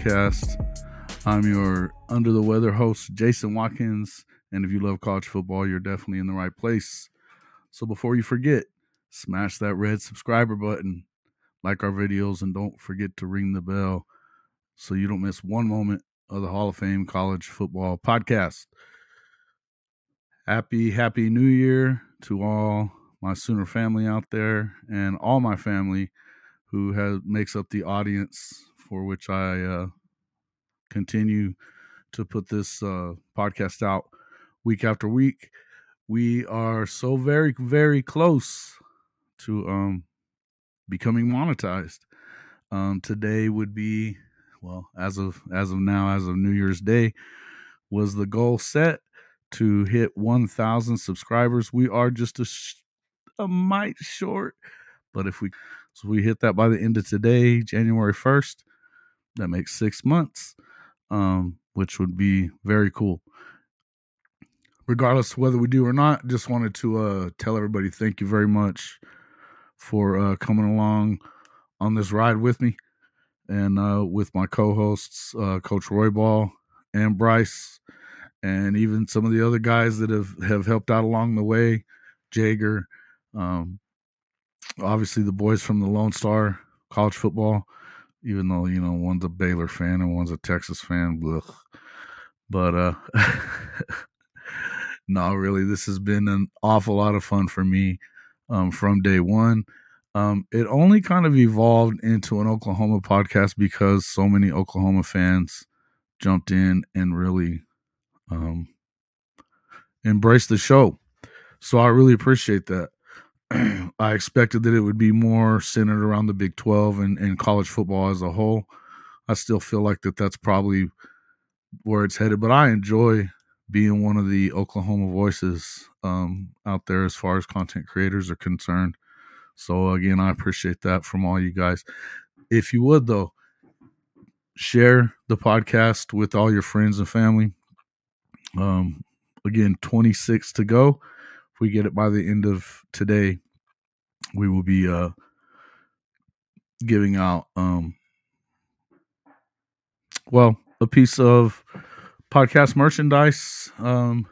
Podcast. I'm your under the weather host, Jason Watkins. And if you love college football, you're definitely in the right place. So before you forget, smash that red subscriber button, like our videos, and don't forget to ring the bell so you don't miss one moment of the Hall of Fame College Football Podcast. Happy, happy new year to all my Sooner family out there and all my family who has makes up the audience for which I uh, continue to put this uh, podcast out week after week. We are so very, very close to um, becoming monetized. Um, today would be well, as of as of now, as of New Year's Day, was the goal set to hit 1,000 subscribers. We are just a, sh- a mite short, but if we so we hit that by the end of today, January 1st, that makes six months, um, which would be very cool. Regardless whether we do or not, just wanted to uh, tell everybody thank you very much for uh, coming along on this ride with me and uh, with my co-hosts, uh, Coach Roy Ball and Bryce, and even some of the other guys that have have helped out along the way, Jager, um, obviously the boys from the Lone Star College Football, even though you know one's a Baylor fan and one's a Texas fan, blech. but uh, no, really, this has been an awful lot of fun for me um, from day one. Um, it only kind of evolved into an Oklahoma podcast because so many Oklahoma fans jumped in and really um, embraced the show. So I really appreciate that. I expected that it would be more centered around the Big 12 and, and college football as a whole. I still feel like that that's probably where it's headed, but I enjoy being one of the Oklahoma voices um, out there as far as content creators are concerned. So again, I appreciate that from all you guys. If you would though, share the podcast with all your friends and family. Um, again, 26 to go. We get it by the end of today, we will be uh giving out um well, a piece of podcast merchandise um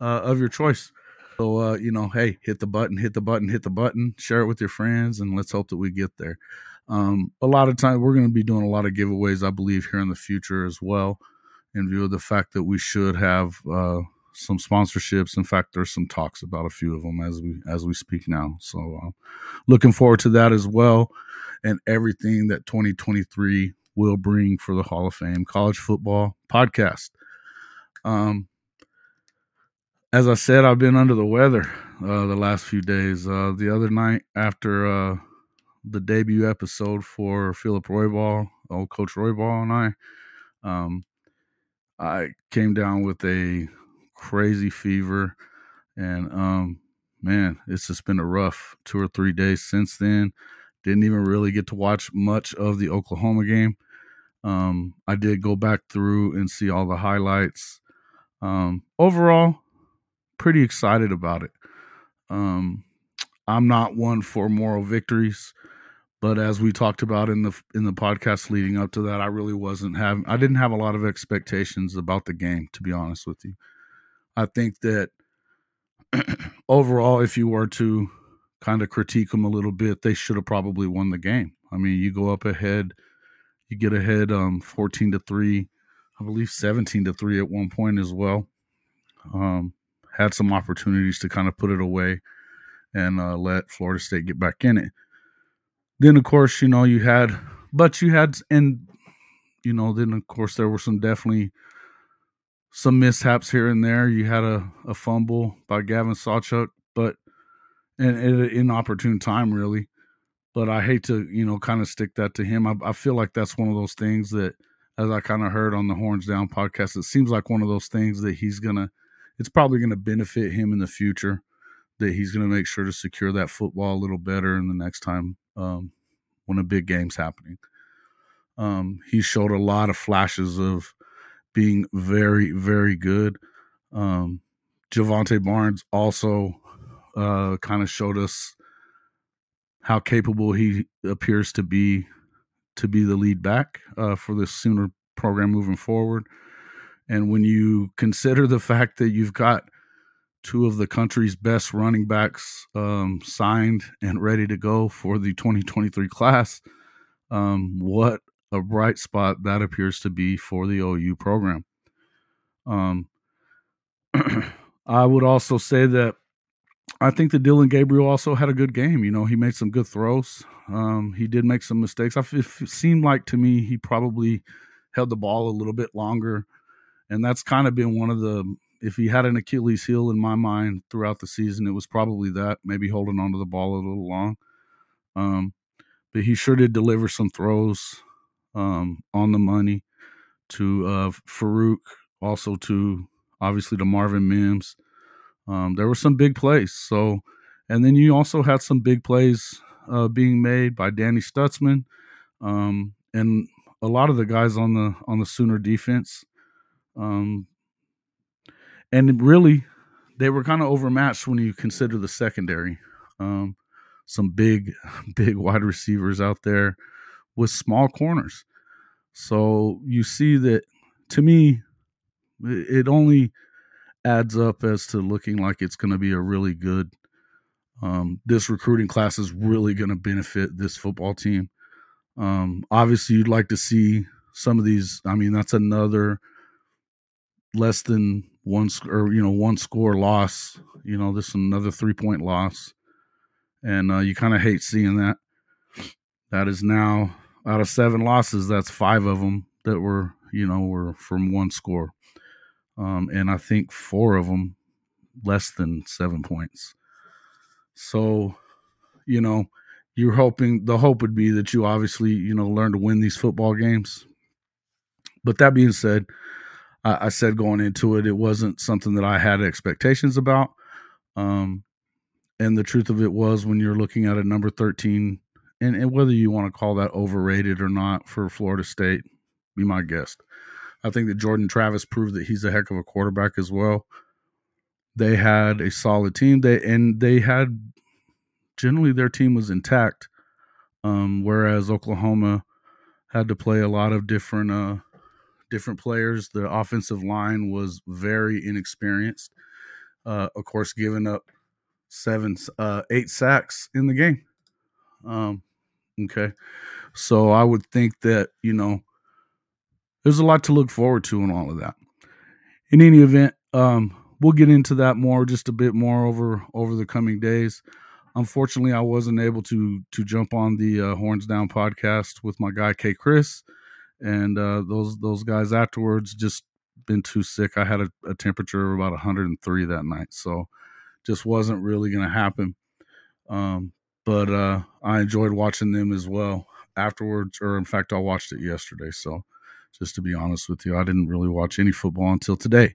uh, of your choice. So, uh, you know, hey, hit the button, hit the button, hit the button, share it with your friends, and let's hope that we get there. Um, a lot of times, we're going to be doing a lot of giveaways, I believe, here in the future as well, in view of the fact that we should have uh, some sponsorships. In fact, there's some talks about a few of them as we as we speak now. So, uh, looking forward to that as well, and everything that 2023 will bring for the Hall of Fame College Football Podcast. Um, as I said, I've been under the weather uh, the last few days. Uh, the other night, after uh, the debut episode for Philip Royball, old Coach Royball, and I, um, I came down with a crazy fever, and um, man, it's just been a rough two or three days since then. Didn't even really get to watch much of the Oklahoma game. Um, I did go back through and see all the highlights. Um, overall, pretty excited about it. Um, I'm not one for moral victories, but as we talked about in the in the podcast leading up to that, I really wasn't having. I didn't have a lot of expectations about the game, to be honest with you. I think that overall, if you were to kind of critique them a little bit, they should have probably won the game. I mean, you go up ahead, you get ahead um 14 to 3, I believe 17 to 3 at one point as well. Um had some opportunities to kind of put it away and uh, let Florida State get back in it. Then, of course, you know, you had, but you had, and, you know, then, of course, there were some definitely some mishaps here and there. You had a, a fumble by Gavin Sawchuk, but, and at an inopportune time, really. But I hate to, you know, kind of stick that to him. I, I feel like that's one of those things that, as I kind of heard on the Horns Down podcast, it seems like one of those things that he's going to, it's probably going to benefit him in the future that he's going to make sure to secure that football a little better in the next time um, when a big game's happening. Um, he showed a lot of flashes of being very, very good. Um, Jovantae Barnes also uh, kind of showed us how capable he appears to be to be the lead back uh, for the Sooner program moving forward. And when you consider the fact that you've got two of the country's best running backs um, signed and ready to go for the 2023 class, um, what a bright spot that appears to be for the OU program. Um, I would also say that I think that Dillon Gabriel also had a good game. You know, he made some good throws. Um, he did make some mistakes. It seemed like to me he probably held the ball a little bit longer, and that's kind of been one of the. If he had an Achilles heel in my mind throughout the season, it was probably that maybe holding onto the ball a little long. Um, but he sure did deliver some throws um, on the money to uh, Farooq, also to obviously to Marvin Mims. Um, there were some big plays. So, and then you also had some big plays uh, being made by Danny Stutsman um, and a lot of the guys on the on the Sooner defense. Um, and really, they were kind of overmatched when you consider the secondary. Um, some big, big wide receivers out there with small corners. So you see that to me, it only adds up as to looking like it's going to be a really good. Um, this recruiting class is really going to benefit this football team. Um, obviously, you'd like to see some of these. I mean, that's another less than one or you know one score loss. You know, this is another three point loss, and uh, you kind of hate seeing that. That is now out of seven losses. That's five of them that were you know were from one score um, and I think four of them less than seven points. So, you know, you're hoping the hope would be that you obviously you know learn to win these football games. But that being said, I, I said going into it, it wasn't something that I had expectations about. Um, and the truth of it was, when you're looking at a number 13, and, and whether you want to call that overrated or not for Florida State, be my guest. I think that Jordan Travis proved that he's a heck of a quarterback as well. They had a solid team. They and they had generally their team was intact. Um, whereas Oklahoma had to play a lot of different uh, different players. The offensive line was very inexperienced. Uh, of course, giving up seven, uh, eight sacks in the game. Um, okay, so I would think that you know there's a lot to look forward to in all of that. In any event, um, we'll get into that more, just a bit more over over the coming days. Unfortunately, I wasn't able to to jump on the uh, Horns Down podcast with my guy K Chris, and uh, those those guys afterwards just been too sick. I had a, a temperature of about 103 that night, so just wasn't really going to happen. Um, but uh, I enjoyed watching them as well afterwards, or in fact, I watched it yesterday. So just to be honest with you. I didn't really watch any football until today.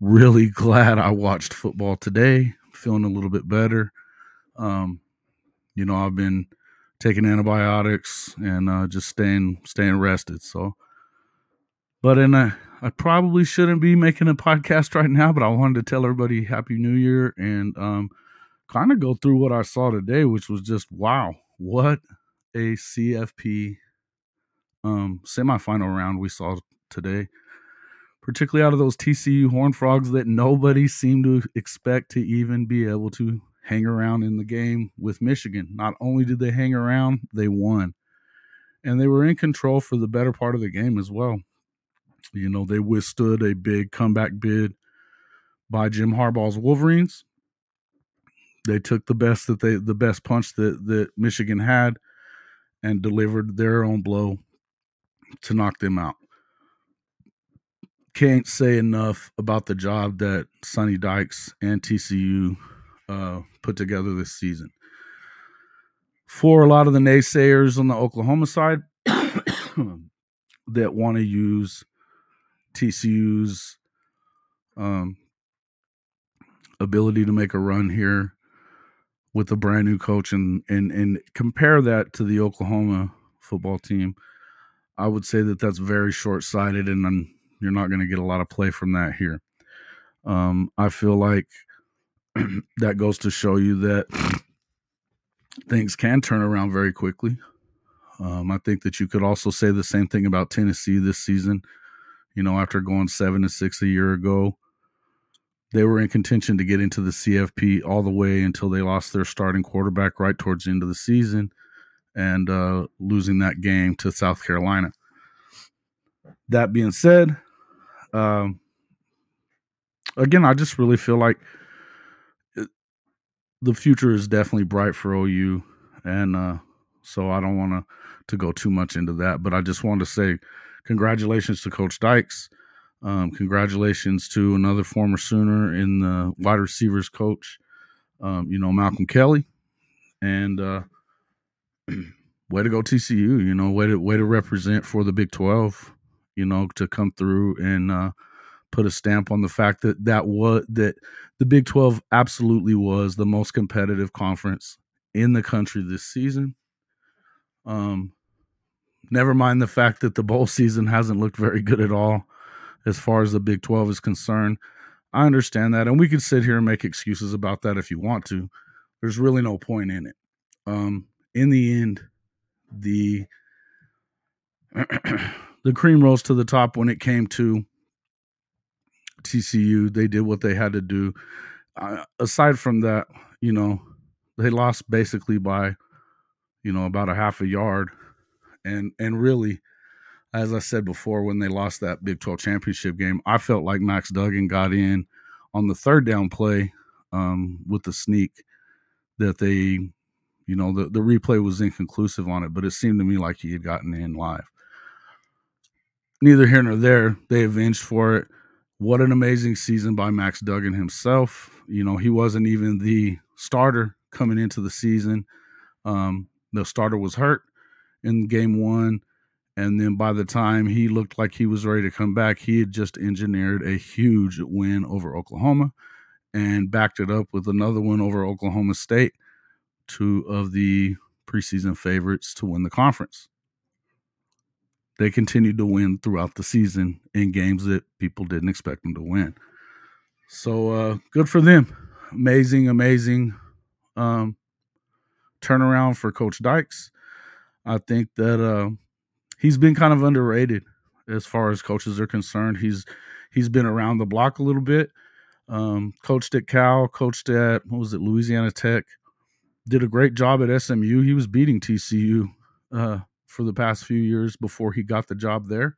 Really glad I watched football today. Feeling a little bit better. Um, you know, I've been taking antibiotics and uh, just staying staying rested. So, but in a, I probably shouldn't be making a podcast right now, but I wanted to tell everybody Happy New Year and um, kind of go through what I saw today, which was just wow, what a CFP um, semifinal round we saw today, particularly out of those TCU Horn Frogs that nobody seemed to expect to even be able to hang around in the game with Michigan. Not only did they hang around, they won. And they were in control for the better part of the game as well. You know, they withstood a big comeback bid by Jim Harbaugh's Wolverines. They took the best that they the best punch that that Michigan had and delivered their own blow to knock them out. Can't say enough about the job that Sonny Dykes and TCU uh, put together this season. For a lot of the naysayers on the Oklahoma side that want to use TCU's um, ability to make a run here with a brand new coach and, and and compare that to the Oklahoma football team I would say that that's very short sighted, and I'm, you're not going to get a lot of play from that here. Um, I feel like that goes to show you that things can turn around very quickly. Um, I think that you could also say the same thing about Tennessee this season. You know, after going seven to six a year ago, they were in contention to get into the CFP all the way until they lost their starting quarterback right towards the end of the season and uh, losing that game to South Carolina. That being said, um, again, I just really feel like it, the future is definitely bright for OU, and uh, so I don't want to to go too much into that. But I just wanted to say congratulations to Coach Dykes. Um, congratulations to another former Sooner in the wide receivers coach, um, you know Malcolm Kelly, and uh, way to go TCU. You know, way to way to represent for the Big Twelve. You know, to come through and uh, put a stamp on the fact that that was that the Big 12 absolutely was the most competitive conference in the country this season. Um never mind the fact that the bowl season hasn't looked very good at all as far as the Big 12 is concerned. I understand that and we could sit here and make excuses about that if you want to. There's really no point in it. Um in the end the the cream rose to the top when it came to TCU. They did what they had to do. Uh, aside from that, you know, they lost basically by, you know, about a half a yard, and and really, as I said before, when they lost that Big Twelve championship game, I felt like Max Duggan got in on the third down play um, with the sneak that they, you know, the the replay was inconclusive on it, but it seemed to me like he had gotten in live. Neither here nor there. They avenged for it what an amazing season by Max Duggan himself. You know, he wasn't even the starter coming into the season. Um, the starter was hurt in game one. And then by the time he looked like he was ready to come back, he had just engineered a huge win over Oklahoma and backed it up with another win over Oklahoma State, two of the preseason favorites to win the conference they continued to win throughout the season in games that people didn't expect them to win. So uh, good for them. Amazing, amazing um, turnaround for Coach Dykes. I think that uh, he's been kind of underrated as far as coaches are concerned. He's he's been around the block a little bit. Um, coached at Cal, coached at what was it, Louisiana Tech. Did a great job at SMU. He was beating TCU uh, for the past few years before he got the job there.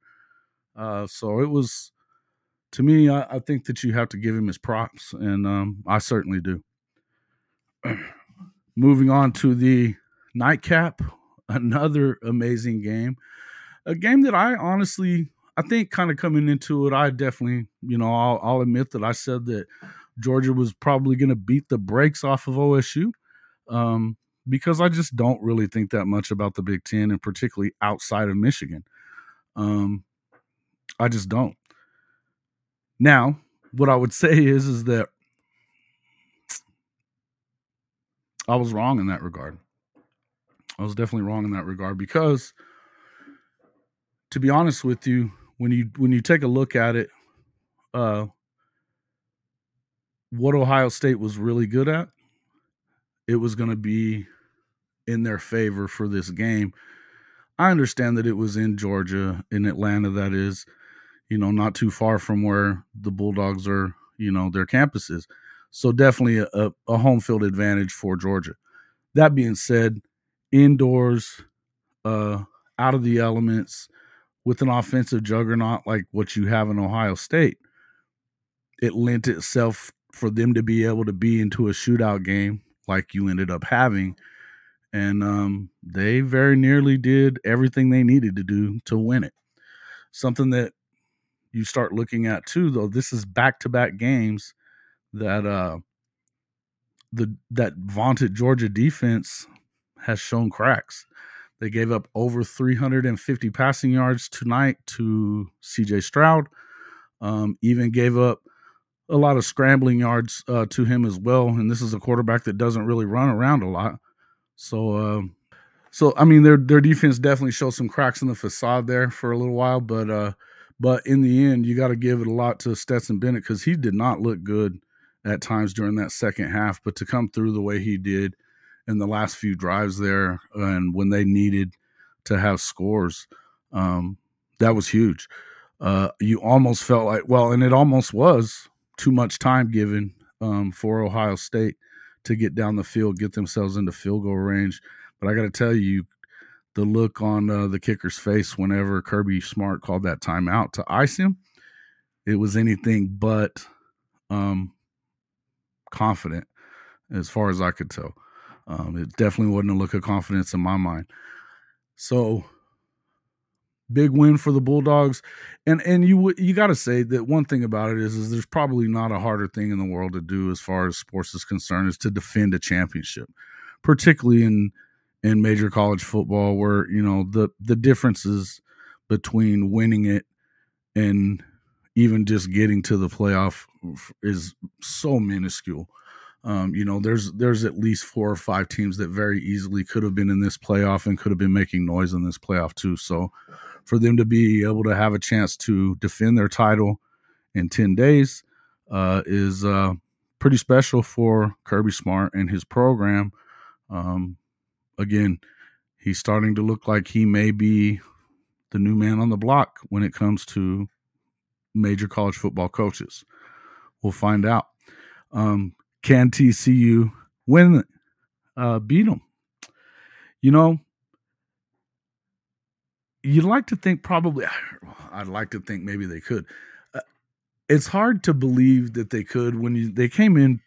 Uh, so it was, to me, I, I, think that you have to give him his props, and um, I certainly do. Moving on to the nightcap, another amazing game, a game that I honestly, I think, kind of coming into it, I definitely, you know, I'll, I'll admit that I said that Georgia was probably going to beat the brakes off of OSU. Um, because I just don't really think that much about the Big Ten, and particularly outside of Michigan. Um, I just don't. Now, what I would say is, is that I was wrong in that regard. I was definitely wrong in that regard because, to be honest with you, when you when you take a look at it, uh, what Ohio State was really good at, it was going to be in their favor for this game. I understand that it was in Georgia, in Atlanta, that is, you know, not too far from where the Bulldogs are, you know, their campuses. So definitely a, a home field advantage for Georgia. That being said, indoors, uh, out of the elements, with an offensive juggernaut like what you have in Ohio State, it lent itself for them to be able to be into a shootout game like you ended up having and um, they very nearly did everything they needed to do to win it. Something that you start looking at too, though. This is back-to-back games that uh, the that vaunted Georgia defense has shown cracks. They gave up over 350 passing yards tonight to C.J. Stroud. Um, even gave up a lot of scrambling yards uh, to him as well. And this is a quarterback that doesn't really run around a lot. So, um, so I mean, their their defense definitely showed some cracks in the facade there for a little while, but uh, but in the end, you got to give it a lot to Stetson Bennett because he did not look good at times during that second half. But to come through the way he did in the last few drives there, and when they needed to have scores. Um, that was huge. Uh, you almost felt like, well, and it almost was too much time given um, for Ohio State to get down the field, get themselves into field goal range. But I got to tell you, the look on uh, the kicker's face whenever Kirby Smart called that timeout to ice him, it was anything but um, confident, as far as I could tell. Um, it definitely wasn't a look of confidence in my mind. So big win for the Bulldogs, and and you you got to say that one thing about it is is there's probably not a harder thing in the world to do as far as sports is concerned is to defend a championship, particularly in in major college football where you know the the differences between winning it and even just getting to the playoff is so minuscule. Um, you know, there's there's at least four or five teams that very easily could have been in this playoff and could have been making noise in this playoff too. So, for them to be able to have a chance to defend their title in ten days uh, is uh, pretty special for Kirby Smart and his program. Um, again, he's starting to look like he may be the new man on the block when it comes to major college football coaches. We'll find out. Um, can TCU win? Uh, beat them? You know, you'd like to think probably. I'd like to think maybe they could. Uh, it's hard to believe that they could when you, they came in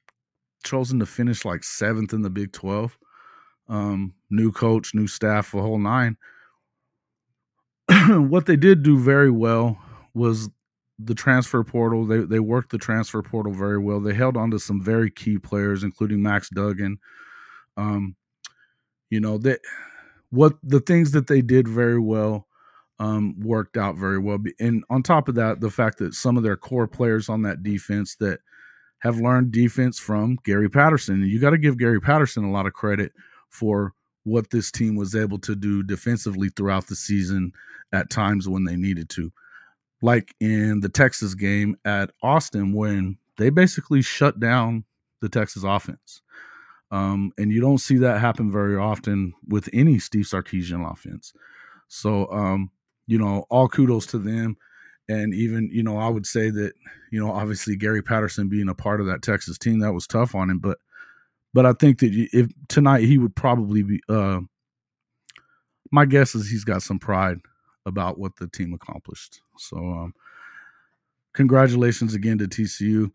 chosen to finish like seventh in the Big Twelve. Um, new coach, new staff, a whole nine. what they did do very well was the transfer portal. They they worked the transfer portal very well. They held on to some very key players, including Max Duggan. Um, you know that what the things that they did very well um, worked out very well. And on top of that, the fact that some of their core players on that defense that have learned defense from Gary Patterson, and you got to give Gary Patterson a lot of credit for what this team was able to do defensively throughout the season at times when they needed to like in the Texas game at Austin when they basically shut down the Texas offense. Um, and you don't see that happen very often with any Steve Sarkisian offense. So, um, you know, all kudos to them. And even, you know, I would say that, you know, obviously Gary Patterson being a part of that Texas team, that was tough on him. But, but I think that if tonight he would probably be, uh, my guess is he's got some pride about what the team accomplished. So, um, congratulations again to TCU.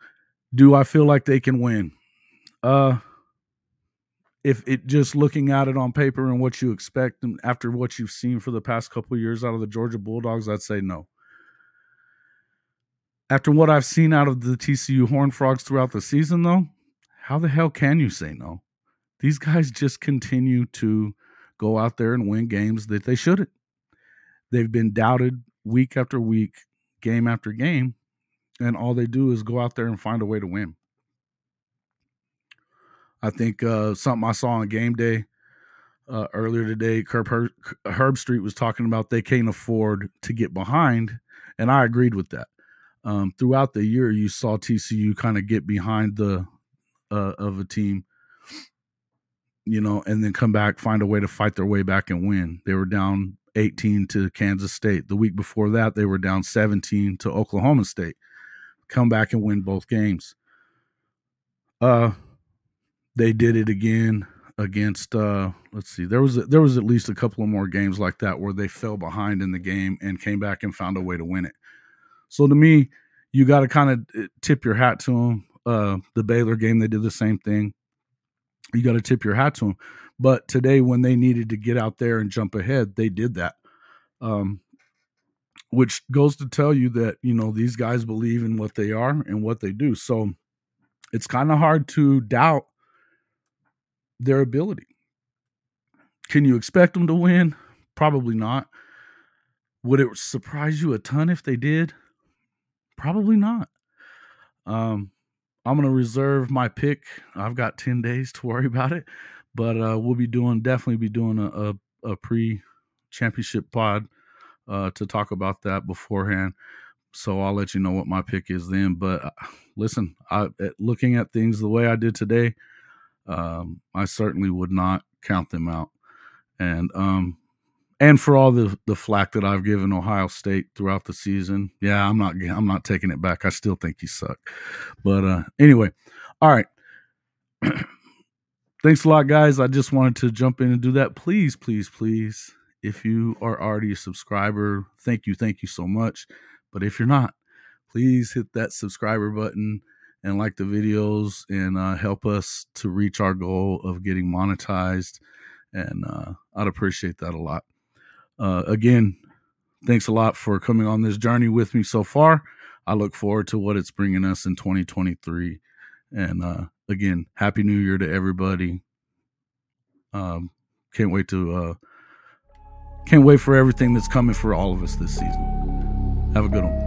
Do I feel like they can win? Uh, if it just looking at it on paper and what you expect, and after what you've seen for the past couple years out of the Georgia Bulldogs, I'd say no. After what I've seen out of the TCU Horn Frogs throughout the season, though, how the hell can you say no? These guys just continue to go out there and win games that they shouldn't. They've been doubted week after week, game after game, and all they do is go out there and find a way to win. I think uh, something I saw on game day uh, earlier today, Herbstreit was talking about they can't afford to get behind, and I agreed with that. Um, throughout the year, you saw TCU kind of get behind the uh, of a team, you know, and then come back, find a way to fight their way back and win. They were down 18 to Kansas State. The week before that, they were down 17 to Oklahoma State. Come back and win both games. Uh, they did it again against. Uh, let's see, there was there was at least a couple of more games like that where they fell behind in the game and came back and found a way to win it. So to me, you got to kind of uh, tip your hat to them. Uh, the Baylor game, they did the same thing. You got to tip your hat to them. But today, when they needed to get out there and jump ahead, they did that. Um, which goes to tell you that, you know, these guys believe in what they are and what they do. So it's kind of hard to doubt their ability. Can you expect them to win? Probably not. Would it surprise you a ton if they did? Probably not. Um, I'm going to reserve my pick. I've got 10 days to worry about it but uh, we'll be doing definitely be doing a, a, a pre championship pod uh, to talk about that beforehand. So I'll let you know what my pick is then. But uh, listen, I, looking at things the way I did today, um, I certainly would not count them out. And um, and for all the the flack that I've given Ohio State throughout the season. Yeah, I'm not I'm not taking it back. I still think you suck. But uh anyway, all right. Thanks a lot, guys. I just wanted to jump in and do that. Please, please, please, if you are already a subscriber, thank you, thank you so much. But if you're not, please hit that subscriber button and like the videos and uh, help us to reach our goal of getting monetized. And uh, I'd appreciate that a lot. Uh, again, thanks a lot for coming on this journey with me so far. I look forward to what it's bringing us in 2023. And uh, again, happy New Year to everybody. Um, can't wait to uh, can't wait for everything that's coming for all of us this season. Have a good one.